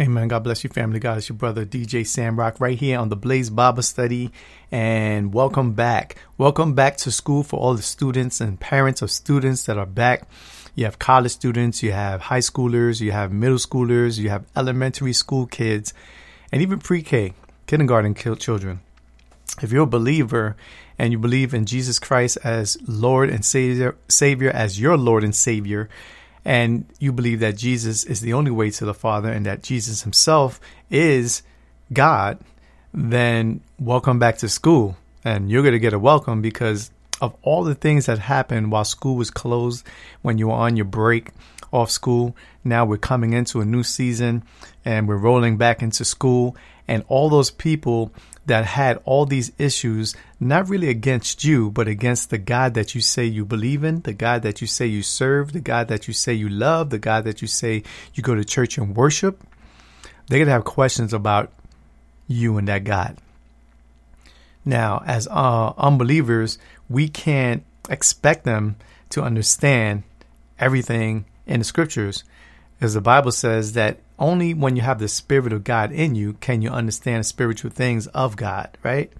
Amen. God bless you, family. God, it's your brother DJ Samrock right here on the Blaze Bible Study. And welcome back. Welcome back to school for all the students and parents of students that are back. You have college students, you have high schoolers, you have middle schoolers, you have elementary school kids, and even pre K, kindergarten children. If you're a believer and you believe in Jesus Christ as Lord and Savior, Savior as your Lord and Savior, and you believe that Jesus is the only way to the Father and that Jesus Himself is God, then welcome back to school. And you're going to get a welcome because of all the things that happened while school was closed, when you were on your break off school. Now we're coming into a new season and we're rolling back into school. And all those people that had all these issues, not really against you, but against the God that you say you believe in, the God that you say you serve, the God that you say you love, the God that you say you go to church and worship, they're going to have questions about you and that God. Now, as uh, unbelievers, we can't expect them to understand everything in the scriptures, as the Bible says that only when you have the Spirit of God in you can you understand spiritual things of God, right?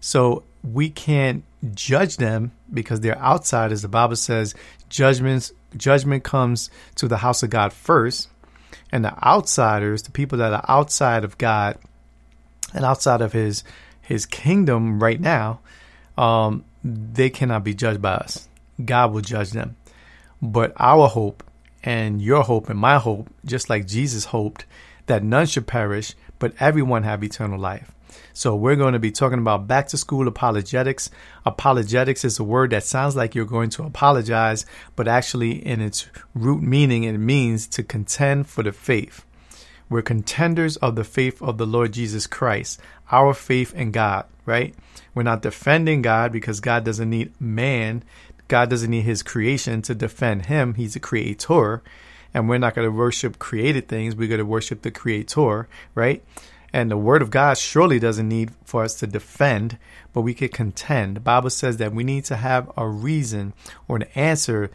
So we can't judge them because they're outside, as The Bible says judgments judgment comes to the house of God first, and the outsiders, the people that are outside of God and outside of His His kingdom right now, um, they cannot be judged by us. God will judge them. But our hope and your hope and my hope, just like Jesus hoped, that none should perish, but everyone have eternal life. So we're going to be talking about back to school apologetics. Apologetics is a word that sounds like you're going to apologize, but actually in its root meaning, it means to contend for the faith. We're contenders of the faith of the Lord Jesus Christ, our faith in God, right? We're not defending God because God doesn't need man. God doesn't need his creation to defend him. He's a creator. And we're not going to worship created things. We're going to worship the creator, right? And the word of God surely doesn't need for us to defend, but we could contend. The Bible says that we need to have a reason or an answer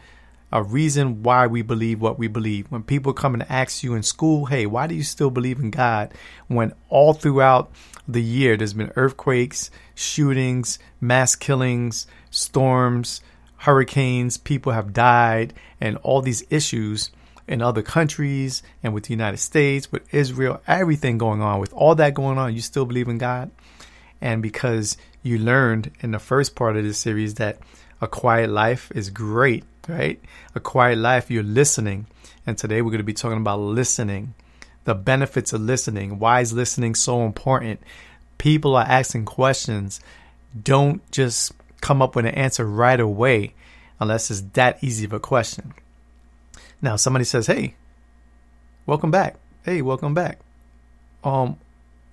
a reason why we believe what we believe. When people come and ask you in school, hey, why do you still believe in God? When all throughout the year there's been earthquakes, shootings, mass killings, storms, hurricanes, people have died, and all these issues in other countries and with the United States, with Israel, everything going on, with all that going on, you still believe in God? And because you learned in the first part of this series that a quiet life is great right? A quiet life, you're listening. And today we're going to be talking about listening, the benefits of listening. Why is listening so important? People are asking questions. Don't just come up with an answer right away unless it's that easy of a question. Now, somebody says, Hey, welcome back. Hey, welcome back. Um,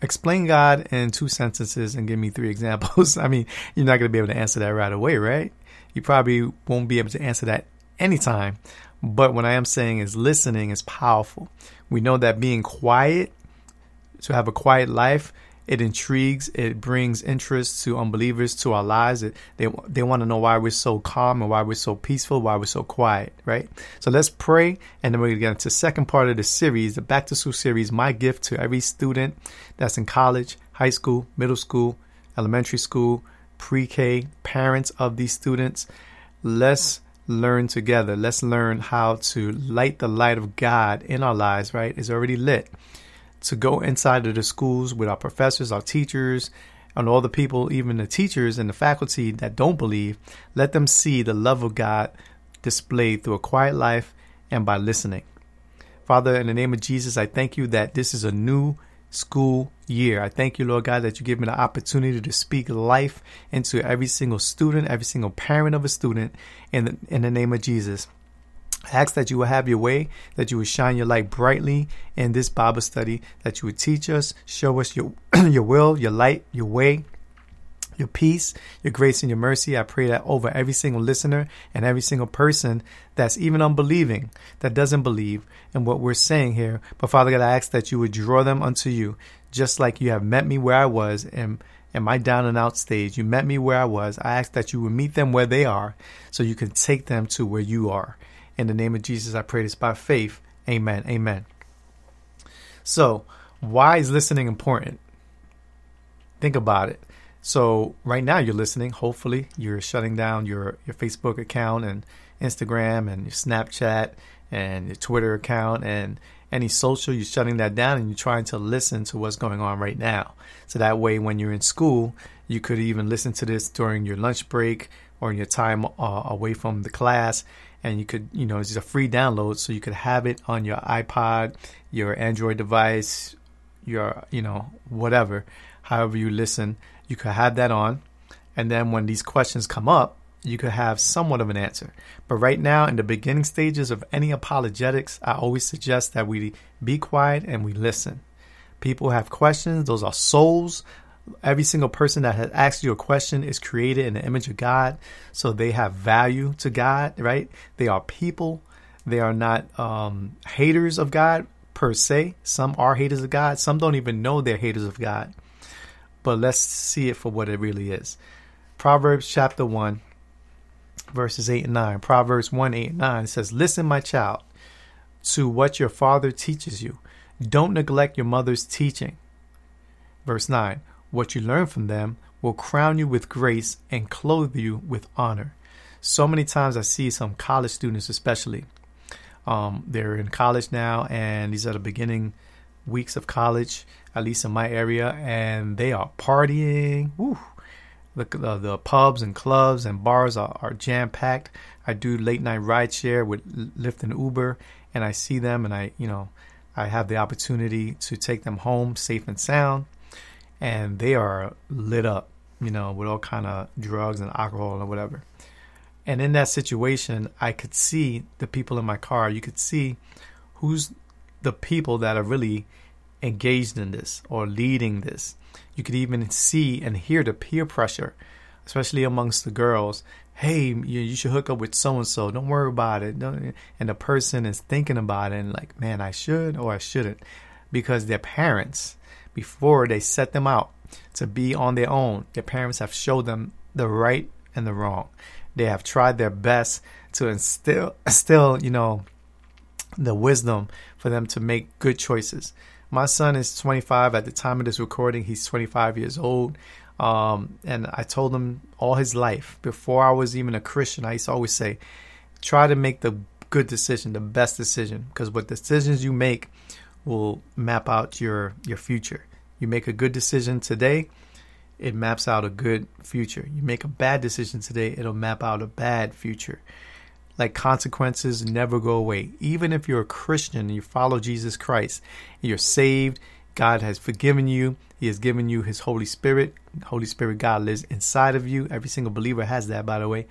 explain God in two sentences and give me three examples. I mean, you're not going to be able to answer that right away, right? You probably won't be able to answer that anytime. But what I am saying is listening is powerful. We know that being quiet, to have a quiet life, it intrigues, it brings interest to unbelievers to our lives. It, they they want to know why we're so calm and why we're so peaceful, why we're so quiet, right? So let's pray, and then we're gonna get into the second part of the series, the Back to School series. My gift to every student that's in college, high school, middle school, elementary school, pre-K, parents of these students. Let's learn together. Let's learn how to light the light of God in our lives, right? It's already lit. To go inside of the schools with our professors, our teachers, and all the people, even the teachers and the faculty that don't believe, let them see the love of God displayed through a quiet life and by listening. Father, in the name of Jesus, I thank you that this is a new school year. I thank you, Lord God, that you give me the opportunity to speak life into every single student, every single parent of a student in the, in the name of Jesus. Ask that you will have your way, that you would shine your light brightly in this Bible study, that you would teach us, show us your your will, your light, your way, your peace, your grace, and your mercy. I pray that over every single listener and every single person that's even unbelieving, that doesn't believe in what we're saying here. But Father God, I ask that you would draw them unto you, just like you have met me where I was and in my down and out stage. You met me where I was. I ask that you would meet them where they are so you can take them to where you are. In the name of Jesus, I pray this by faith. Amen. Amen. So, why is listening important? Think about it. So, right now you're listening. Hopefully, you're shutting down your, your Facebook account and Instagram and your Snapchat and your Twitter account and any social, you're shutting that down and you're trying to listen to what's going on right now. So that way, when you're in school, you could even listen to this during your lunch break or your time uh, away from the class and you could, you know, it's a free download, so you could have it on your iPod, your Android device, your, you know, whatever, however you listen, you could have that on. And then when these questions come up, you could have somewhat of an answer. But right now, in the beginning stages of any apologetics, I always suggest that we be quiet and we listen. People have questions, those are souls Every single person that has asked you a question is created in the image of God, so they have value to God, right? They are people. They are not um, haters of God per se. Some are haters of God. Some don't even know they're haters of God. But let's see it for what it really is. Proverbs chapter 1, verses 8 and 9. Proverbs 1 8 and 9 says, Listen, my child, to what your father teaches you. Don't neglect your mother's teaching. Verse 9 what you learn from them will crown you with grace and clothe you with honor. So many times I see some college students, especially, um, they're in college now, and these are the beginning weeks of college, at least in my area, and they are partying. Woo. The, the, the pubs and clubs and bars are, are jam packed. I do late night ride share with Lyft and Uber, and I see them, and I, you know, I have the opportunity to take them home safe and sound and they are lit up, you know, with all kind of drugs and alcohol and whatever. And in that situation, I could see the people in my car. You could see who's the people that are really engaged in this or leading this. You could even see and hear the peer pressure, especially amongst the girls. Hey, you, you should hook up with so and so. Don't worry about it. Don't, and the person is thinking about it and like, man, I should or I shouldn't, because their parents before they set them out to be on their own. Their parents have showed them the right and the wrong. They have tried their best to instill, instill, you know, the wisdom for them to make good choices. My son is 25 at the time of this recording. He's 25 years old. Um, and I told him all his life, before I was even a Christian, I used to always say, try to make the good decision, the best decision, because what decisions you make will map out your your future. You make a good decision today, it maps out a good future. You make a bad decision today, it'll map out a bad future. Like consequences never go away. Even if you're a Christian and you follow Jesus Christ, you're saved, God has forgiven you, He has given you His Holy Spirit. Holy Spirit God lives inside of you. Every single believer has that, by the way.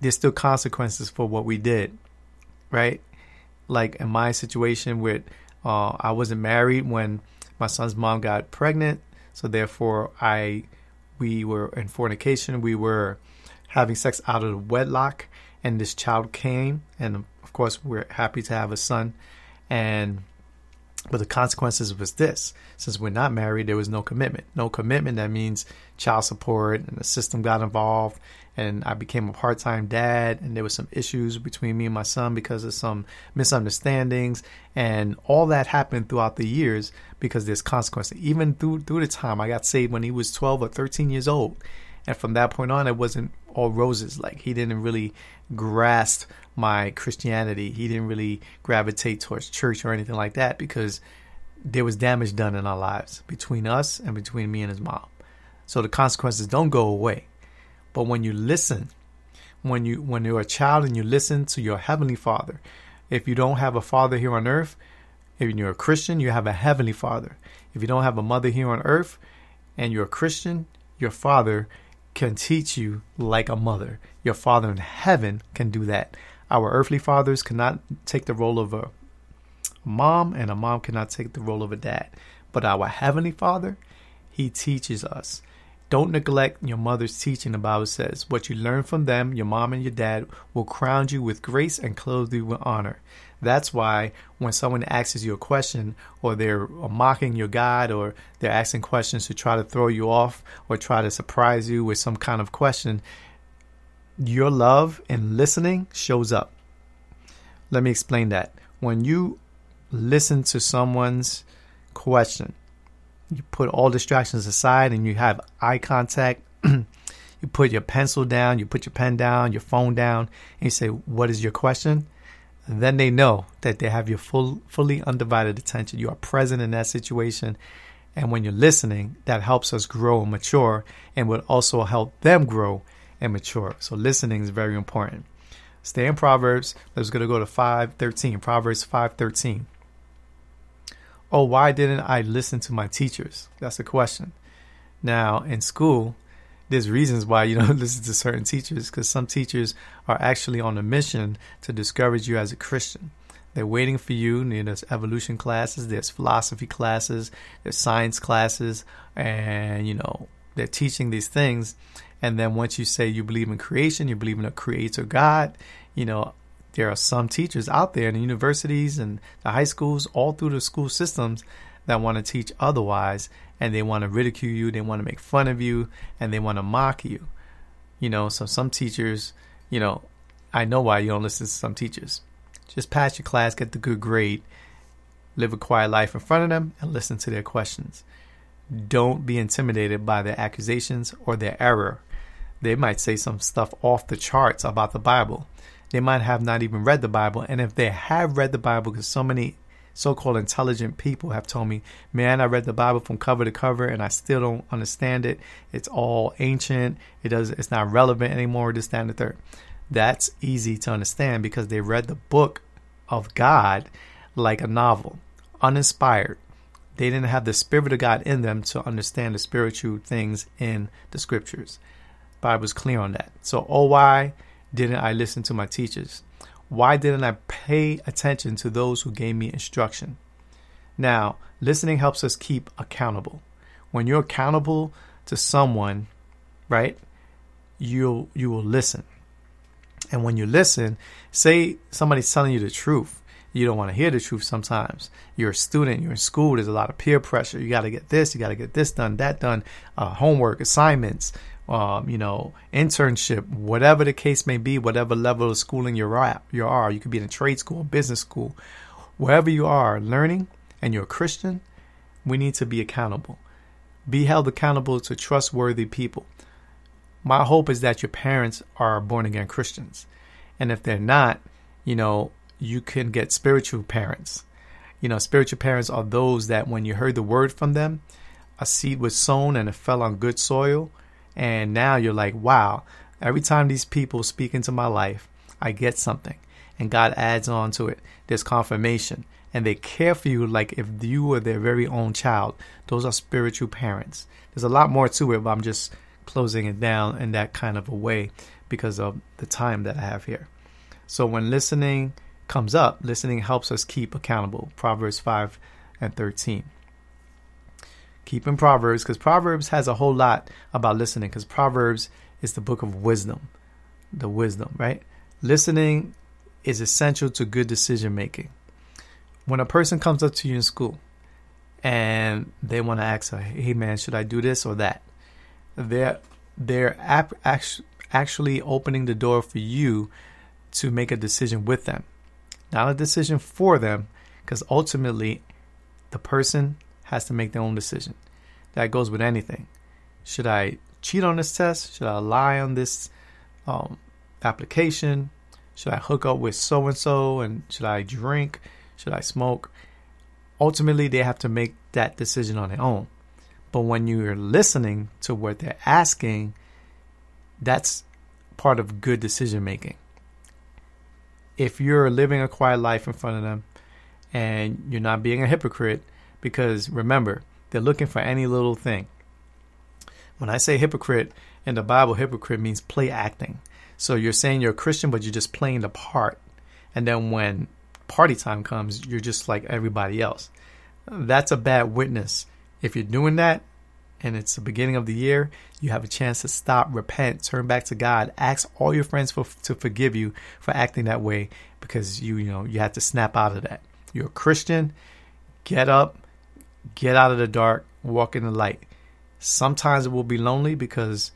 There's still consequences for what we did, right? Like in my situation with uh, I wasn't married when my son's mom got pregnant, so therefore I we were in fornication. We were having sex out of wedlock, and this child came, and of course we're happy to have a son, and but the consequences was this: since we're not married, there was no commitment. No commitment. That means child support, and the system got involved, and I became a part time dad, and there was some issues between me and my son because of some misunderstandings, and all that happened throughout the years because there's consequences. Even through through the time I got saved when he was 12 or 13 years old, and from that point on, it wasn't all roses. Like he didn't really grasp my Christianity. He didn't really gravitate towards church or anything like that because there was damage done in our lives between us and between me and his mom. So the consequences don't go away but when you listen, when you when you're a child and you listen to your heavenly Father, if you don't have a father here on earth, if you're a Christian, you have a heavenly Father. If you don't have a mother here on earth and you're a Christian, your father can teach you like a mother. Your father in heaven can do that. Our earthly fathers cannot take the role of a mom, and a mom cannot take the role of a dad. But our heavenly Father, He teaches us. Don't neglect your mother's teaching, the Bible says. What you learn from them, your mom and your dad, will crown you with grace and clothe you with honor. That's why when someone asks you a question, or they're mocking your God, or they're asking questions to try to throw you off, or try to surprise you with some kind of question, your love and listening shows up. Let me explain that. When you listen to someone's question, you put all distractions aside and you have eye contact. you put your pencil down, you put your pen down, your phone down, and you say, What is your question? And then they know that they have your full, fully undivided attention. You are present in that situation. And when you're listening, that helps us grow and mature and will also help them grow and mature. So listening is very important. Stay in Proverbs. Let's go to go to 513. Proverbs 513. Oh, why didn't I listen to my teachers? That's the question. Now, in school, there's reasons why you don't listen to certain teachers because some teachers are actually on a mission to discourage you as a Christian. They're waiting for you. you know, there's evolution classes, there's philosophy classes, there's science classes, and you know they're teaching these things. And then once you say you believe in creation, you believe in a creator God, you know there are some teachers out there in the universities and the high schools, all through the school systems, that want to teach otherwise and they want to ridicule you, they want to make fun of you, and they want to mock you. You know, so some teachers, you know, I know why you don't listen to some teachers. Just pass your class, get the good grade, live a quiet life in front of them, and listen to their questions. Don't be intimidated by their accusations or their error. They might say some stuff off the charts about the Bible they might have not even read the Bible. And if they have read the Bible, because so many so called intelligent people have told me, man, I read the Bible from cover to cover and I still don't understand it. It's all ancient. It does it's not relevant anymore, this, that, and the third. That's easy to understand because they read the book of God like a novel, uninspired. They didn't have the Spirit of God in them to understand the spiritual things in the scriptures. Bible's clear on that. So oh, why? didn't I listen to my teachers? Why didn't I pay attention to those who gave me instruction? Now, listening helps us keep accountable. When you're accountable to someone, right, you'll you will listen. And when you listen, say somebody's telling you the truth. You don't want to hear the truth sometimes. You're a student, you're in school, there's a lot of peer pressure. You got to get this, you got to get this done, that done, uh, homework, assignments, um, you know, internship, whatever the case may be, whatever level of schooling you're at, you are. You could be in a trade school, business school, wherever you are learning, and you're a Christian. We need to be accountable. Be held accountable to trustworthy people. My hope is that your parents are born again Christians, and if they're not, you know, you can get spiritual parents. You know, spiritual parents are those that when you heard the word from them, a seed was sown and it fell on good soil and now you're like, wow, every time these people speak into my life, I get something. And God adds on to it. There's confirmation. And they care for you like if you were their very own child. Those are spiritual parents. There's a lot more to it, but I'm just closing it down in that kind of a way because of the time that I have here. So when listening comes up, listening helps us keep accountable. Proverbs 5 and 13 keep in Proverbs because Proverbs has a whole lot about listening because Proverbs is the book of wisdom, the wisdom, right? Listening is essential to good decision making. When a person comes up to you in school and they want to ask, "Hey man, should I do this or that?" They're they're ap- actually opening the door for you to make a decision with them, not a decision for them, because ultimately the person has to make their own decision. That goes with anything. Should I cheat on this test? Should I lie on this um, application? Should I hook up with so and so? And should I drink? Should I smoke? Ultimately, they have to make that decision on their own. But when you're listening to what they're asking, that's part of good decision making. If you're living a quiet life in front of them and you're not being a hypocrite, because remember, they're looking for any little thing. When I say hypocrite in the Bible, hypocrite means play acting. So you're saying you're a Christian, but you're just playing the part. And then when party time comes, you're just like everybody else. That's a bad witness. If you're doing that and it's the beginning of the year, you have a chance to stop, repent, turn back to God, ask all your friends for, to forgive you for acting that way because you, you know, you had to snap out of that. You're a Christian, get up, get out of the dark, walk in the light. Sometimes it will be lonely because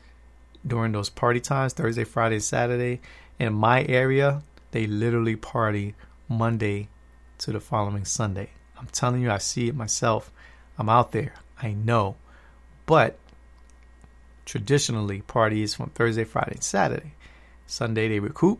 during those party times, Thursday, Friday, Saturday, in my area, they literally party Monday to the following Sunday. I'm telling you, I see it myself. I'm out there. I know. But traditionally, parties from Thursday, Friday, Saturday. Sunday, they recoup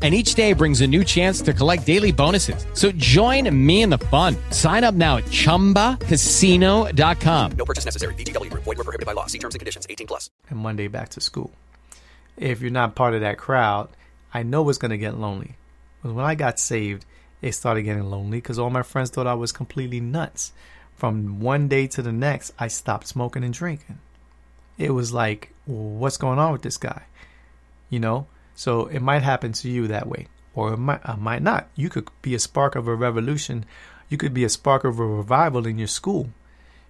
and each day brings a new chance to collect daily bonuses. So join me in the fun. Sign up now at ChumbaCasino.com. No purchase necessary. VGW. Void were prohibited by law. See terms and conditions. 18 plus. And Monday back to school. If you're not part of that crowd, I know it's going to get lonely. But when I got saved, it started getting lonely because all my friends thought I was completely nuts. From one day to the next, I stopped smoking and drinking. It was like, what's going on with this guy? You know? So it might happen to you that way, or it might, uh, might not. You could be a spark of a revolution. You could be a spark of a revival in your school.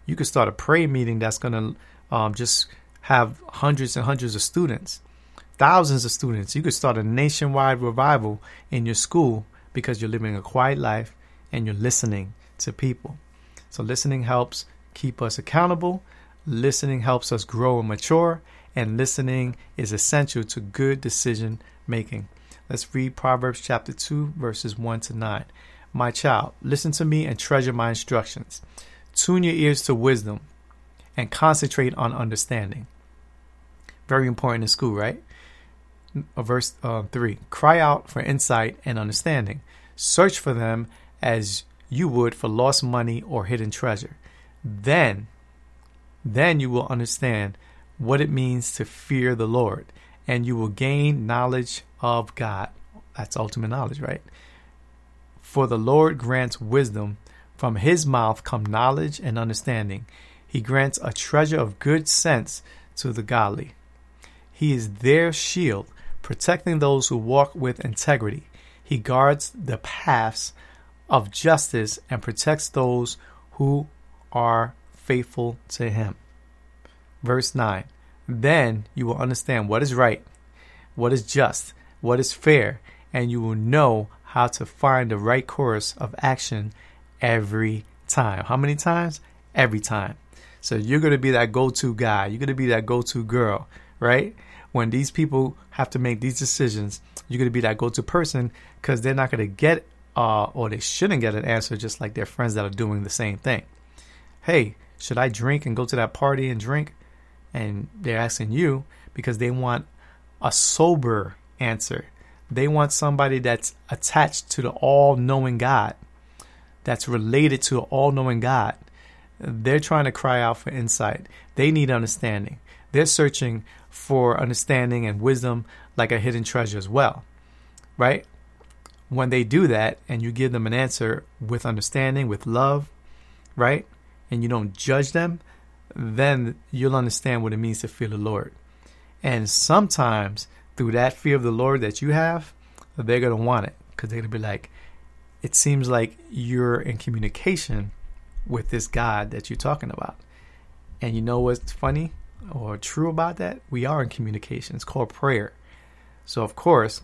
You could start a prayer meeting that's going to um, just have hundreds and hundreds of students, thousands of students. You could start a nationwide revival in your school because you're living a quiet life and you're listening to people. So listening helps keep us accountable. Listening helps us grow and mature and listening is essential to good decision making. Let's read Proverbs chapter 2, verses 1 to 9. My child, listen to me and treasure my instructions. Tune your ears to wisdom and concentrate on understanding. Very important in school, right? Uh, verse uh, 3 Cry out for insight and understanding. Search for them as you would for lost money or hidden treasure. Then, then you will understand what it means to fear the Lord, and you will gain knowledge of God. That's ultimate knowledge, right? For the Lord grants wisdom. From his mouth come knowledge and understanding. He grants a treasure of good sense to the godly. He is their shield, protecting those who walk with integrity. He guards the paths of justice and protects those who are faithful to him. Verse 9 Then you will understand what is right, what is just, what is fair, and you will know how to find the right course of action every time. How many times? Every time. So you're going to be that go to guy. You're going to be that go to girl, right? When these people have to make these decisions, you're going to be that go to person because they're not going to get, uh, or they shouldn't get an answer just like their friends that are doing the same thing. Hey, should I drink and go to that party and drink? And they're asking you because they want a sober answer. They want somebody that's attached to the all knowing God, that's related to the all knowing God. They're trying to cry out for insight. They need understanding. They're searching for understanding and wisdom like a hidden treasure as well, right? When they do that and you give them an answer with understanding, with love, right? And you don't judge them, then you'll understand what it means to fear the Lord. And sometimes through that fear of the Lord that you have, they're going to want it because they're going to be like, it seems like you're in communication with this God that you're talking about. And you know what's funny or true about that? We are in communication. It's called prayer. So, of course,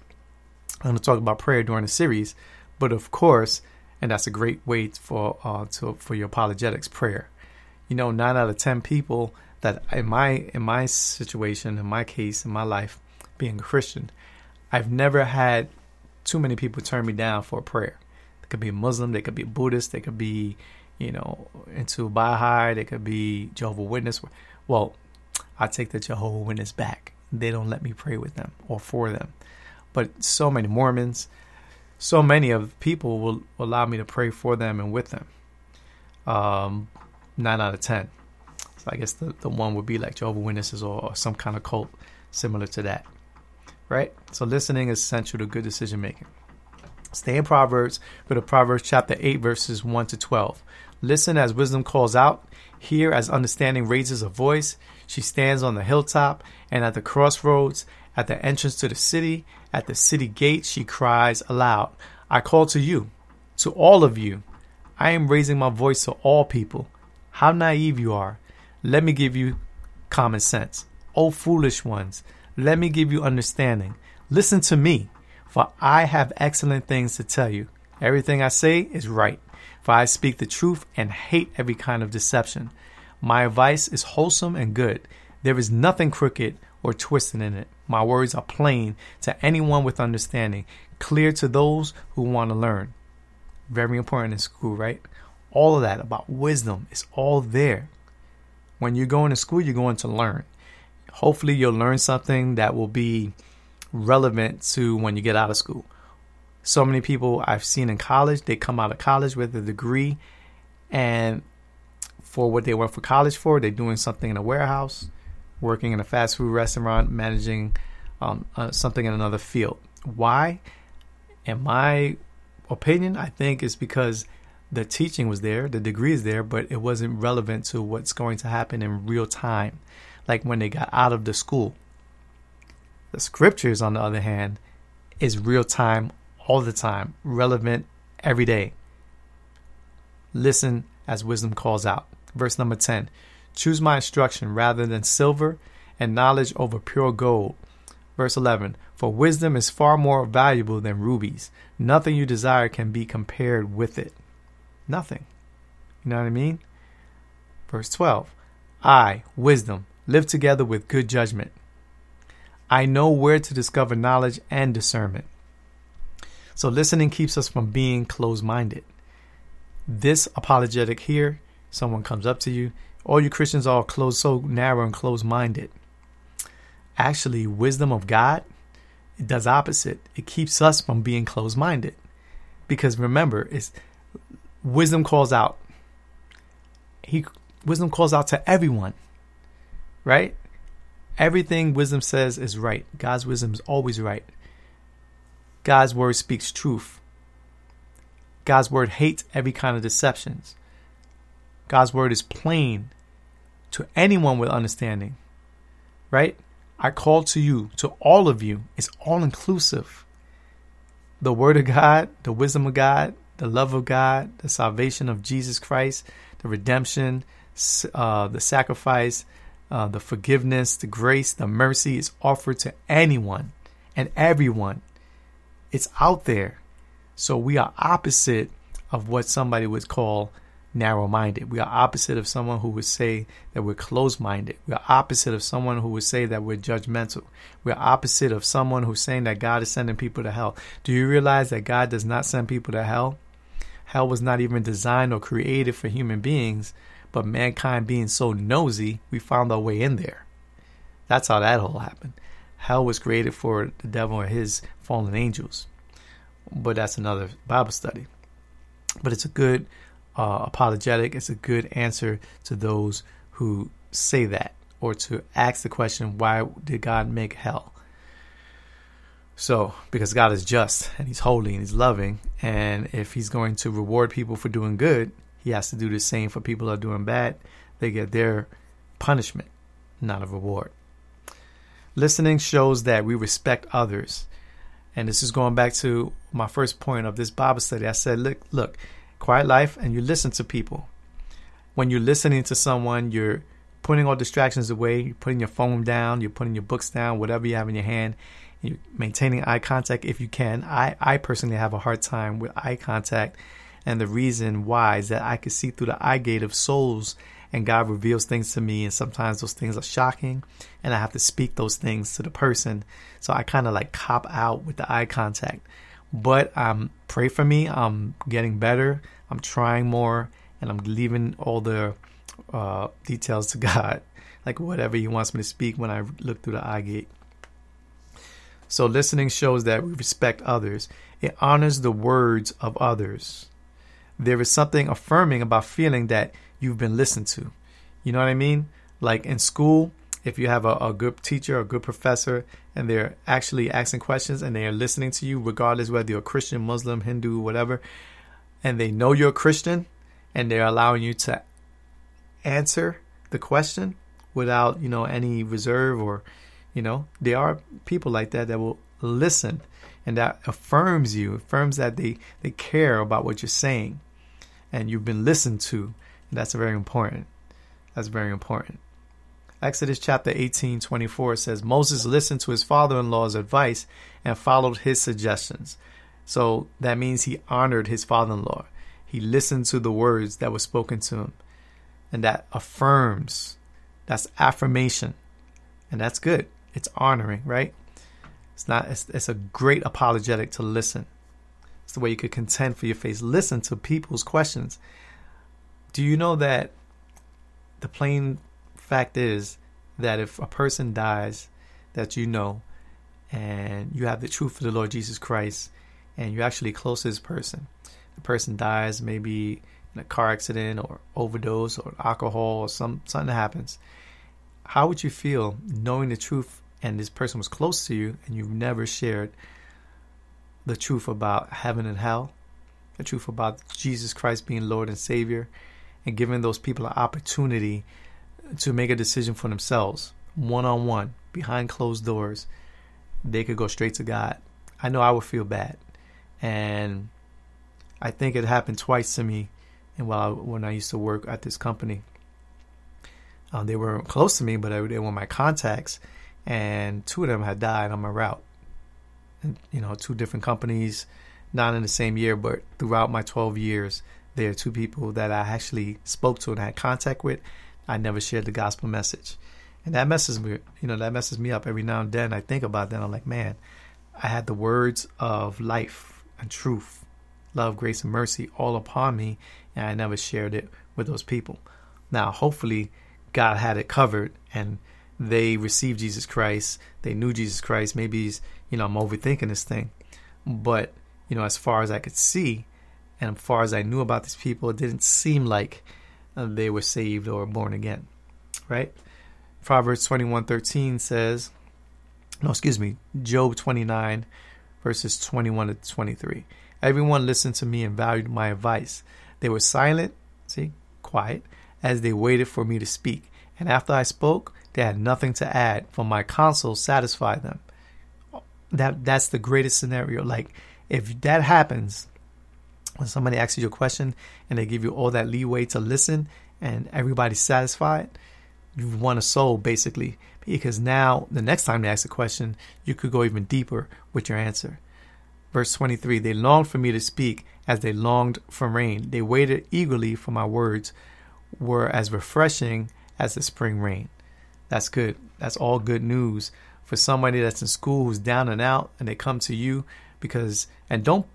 I'm going to talk about prayer during the series, but of course, and that's a great way for uh, to, for your apologetics prayer you know, nine out of ten people that in my in my situation, in my case, in my life, being a Christian, I've never had too many people turn me down for a prayer. They could be a Muslim, they could be a Buddhist, they could be, you know, into Baha'i, they could be Jehovah Witness. Well, I take the Jehovah Witness back. They don't let me pray with them or for them. But so many Mormons, so many of people will allow me to pray for them and with them. Um, nine out of ten. So I guess the, the one would be like Jehovah Witnesses or, or some kind of cult similar to that. Right? So listening is essential to good decision making. Stay in Proverbs, go to Proverbs chapter 8, verses 1 to 12. Listen as wisdom calls out. Hear as understanding raises a voice. She stands on the hilltop and at the crossroads, at the entrance to the city, at the city gate, she cries aloud. I call to you, to all of you. I am raising my voice to all people. How naive you are. Let me give you common sense. O foolish ones, let me give you understanding. Listen to me, for I have excellent things to tell you. Everything I say is right, for I speak the truth and hate every kind of deception. My advice is wholesome and good. There is nothing crooked or twisted in it. My words are plain to anyone with understanding, clear to those who want to learn. Very important in school, right? All of that about wisdom is all there. When you're going to school, you're going to learn. Hopefully, you'll learn something that will be relevant to when you get out of school. So many people I've seen in college, they come out of college with a degree, and for what they went for college for, they're doing something in a warehouse, working in a fast food restaurant, managing um, uh, something in another field. Why? In my opinion, I think it's because the teaching was there, the degree is there, but it wasn't relevant to what's going to happen in real time, like when they got out of the school. The scriptures, on the other hand, is real time all the time, relevant every day. Listen as wisdom calls out. Verse number 10 Choose my instruction rather than silver, and knowledge over pure gold. Verse 11 For wisdom is far more valuable than rubies. Nothing you desire can be compared with it. Nothing. You know what I mean? Verse 12 I, wisdom, live together with good judgment. I know where to discover knowledge and discernment. So listening keeps us from being closed minded. This apologetic here, someone comes up to you, all you Christians are closed so narrow and closed minded. Actually, wisdom of God, it does opposite. It keeps us from being closed minded. Because remember, it's wisdom calls out. He wisdom calls out to everyone. Right? Everything wisdom says is right. God's wisdom is always right. God's word speaks truth. God's word hates every kind of deceptions. God's word is plain to anyone with understanding. Right? I call to you, to all of you. It's all inclusive. The word of God, the wisdom of God, the love of God, the salvation of Jesus Christ, the redemption, uh, the sacrifice, uh, the forgiveness, the grace, the mercy is offered to anyone and everyone. It's out there. So we are opposite of what somebody would call narrow minded. We are opposite of someone who would say that we're closed minded. We are opposite of someone who would say that we're judgmental. We are opposite of someone who's saying that God is sending people to hell. Do you realize that God does not send people to hell? Hell was not even designed or created for human beings but mankind being so nosy, we found our way in there. That's how that all happened. Hell was created for the devil and his fallen angels. But that's another Bible study. But it's a good uh, apologetic. It's a good answer to those who say that or to ask the question, why did God make hell? So, because God is just and He's holy and He's loving, and if He's going to reward people for doing good, he has to do the same for people who are doing bad. They get their punishment, not a reward. Listening shows that we respect others. And this is going back to my first point of this Bible study. I said, look, look, quiet life and you listen to people. When you're listening to someone, you're putting all distractions away, you're putting your phone down, you're putting your books down, whatever you have in your hand, maintaining eye contact if you can. I, I personally have a hard time with eye contact and the reason why is that I can see through the eye gate of souls and God reveals things to me and sometimes those things are shocking and I have to speak those things to the person. So I kind of like cop out with the eye contact. But um pray for me. I'm getting better. I'm trying more and I'm leaving all the uh, details to God. Like whatever he wants me to speak when I look through the eye gate. So listening shows that we respect others. It honors the words of others. There is something affirming about feeling that you've been listened to. You know what I mean? Like in school, if you have a, a good teacher a good professor and they're actually asking questions and they are listening to you, regardless whether you're Christian, Muslim, Hindu, whatever, and they know you're a Christian and they're allowing you to answer the question without, you know, any reserve or, you know, there are people like that that will listen and that affirms you, affirms that they, they care about what you're saying and you've been listened to. That's very important. That's very important. Exodus chapter 18, 24 says, Moses listened to his father in law's advice and followed his suggestions. So that means he honored his father in law. He listened to the words that were spoken to him. And that affirms, that's affirmation. And that's good. It's honoring, right? It's not, it's, it's a great apologetic to listen. It's the way you could contend for your faith. Listen to people's questions. Do you know that the plain fact is that if a person dies that you know and you have the truth of the Lord Jesus Christ and you're actually close to this person, the person dies maybe in a car accident or overdose or alcohol or some something happens, how would you feel knowing the truth and this person was close to you and you've never shared the truth about heaven and hell, the truth about Jesus Christ being Lord and Savior, and giving those people an opportunity to make a decision for themselves, one on one, behind closed doors, they could go straight to God. I know I would feel bad, and I think it happened twice to me. And while I, when I used to work at this company, um, they were close to me, but I, they were my contacts, and two of them had died on my route. And, you know, two different companies, not in the same year, but throughout my 12 years, there are two people that I actually spoke to and had contact with, I never shared the gospel message. And that messes me, you know, that messes me up every now and then. I think about that. I'm like, man, I had the words of life and truth, love, grace, and mercy all upon me, and I never shared it with those people. Now, hopefully, God had it covered and they received Jesus Christ. They knew Jesus Christ. Maybe he's, you know, I'm overthinking this thing. But, you know, as far as I could see and as far as I knew about these people, it didn't seem like uh, they were saved or born again, right? Proverbs 21:13 says, no, excuse me, Job 29 verses 21 to 23. Everyone listened to me and valued my advice. They were silent, see, quiet, as they waited for me to speak. And after I spoke, they had nothing to add, for my counsel satisfied them. That that's the greatest scenario. Like if that happens, when somebody asks you a question and they give you all that leeway to listen and everybody's satisfied, you've won a soul basically. Because now the next time they ask a question, you could go even deeper with your answer. Verse 23 They longed for me to speak as they longed for rain. They waited eagerly for my words, were as refreshing as the spring rain. That's good. That's all good news for somebody that's in school who's down and out and they come to you because, and don't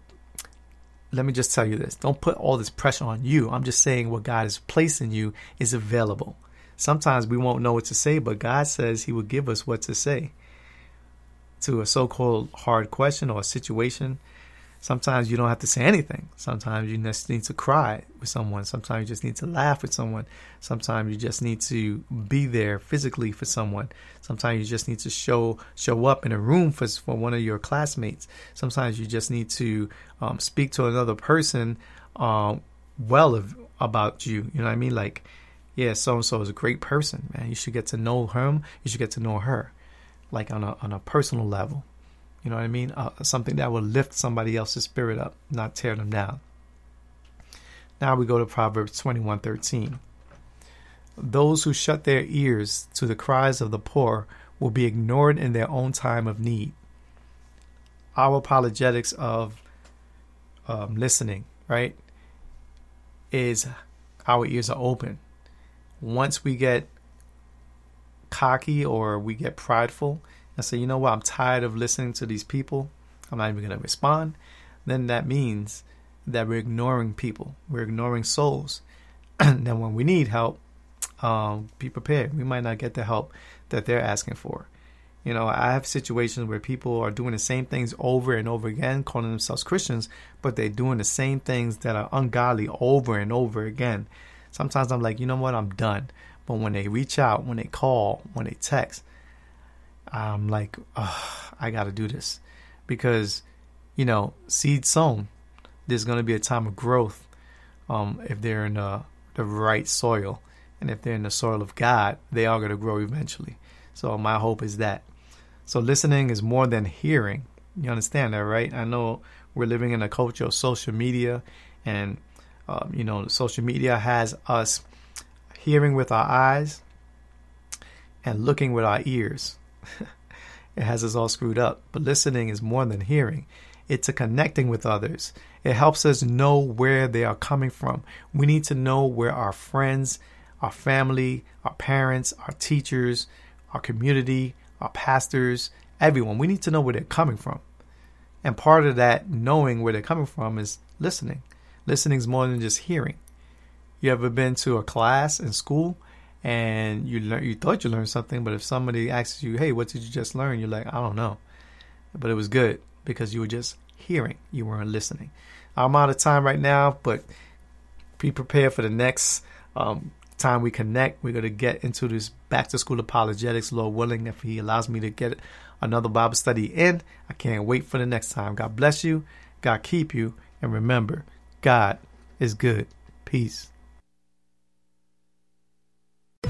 let me just tell you this don't put all this pressure on you. I'm just saying what God has placed in you is available. Sometimes we won't know what to say, but God says He will give us what to say to a so called hard question or a situation. Sometimes you don't have to say anything. Sometimes you just need to cry with someone. Sometimes you just need to laugh with someone. Sometimes you just need to be there physically for someone. Sometimes you just need to show show up in a room for for one of your classmates. Sometimes you just need to um, speak to another person um, well of, about you. You know what I mean? Like, yeah, so and so is a great person, man. You should get to know him. You should get to know her, like on a on a personal level. You know what I mean? Uh, something that will lift somebody else's spirit up, not tear them down. Now we go to Proverbs twenty one thirteen. Those who shut their ears to the cries of the poor will be ignored in their own time of need. Our apologetics of um, listening, right, is our ears are open. Once we get cocky or we get prideful and say, you know what, I'm tired of listening to these people, I'm not even going to respond, then that means that we're ignoring people, we're ignoring souls. and then when we need help, um, be prepared. We might not get the help that they're asking for. You know, I have situations where people are doing the same things over and over again, calling themselves Christians, but they're doing the same things that are ungodly over and over again. Sometimes I'm like, you know what, I'm done. But when they reach out, when they call, when they text, I'm like, oh, I got to do this because, you know, seed sown. There's going to be a time of growth um, if they're in the, the right soil. And if they're in the soil of God, they are going to grow eventually. So my hope is that. So listening is more than hearing. You understand that, right? I know we're living in a culture of social media, and um, you know, social media has us hearing with our eyes and looking with our ears. it has us all screwed up. But listening is more than hearing. It's a connecting with others. It helps us know where they are coming from. We need to know where our friends, our family, our parents, our teachers, our community, our pastors, everyone, we need to know where they're coming from. And part of that knowing where they're coming from is listening. Listening is more than just hearing. You ever been to a class in school and you learn, you thought you learned something, but if somebody asks you, "Hey, what did you just learn?" You're like, "I don't know," but it was good because you were just hearing, you weren't listening. I'm out of time right now, but be prepared for the next um, time we connect. We're going to get into this back to school apologetics, Lord willing, if He allows me to get another Bible study in. I can't wait for the next time. God bless you. God keep you. And remember, God is good. Peace.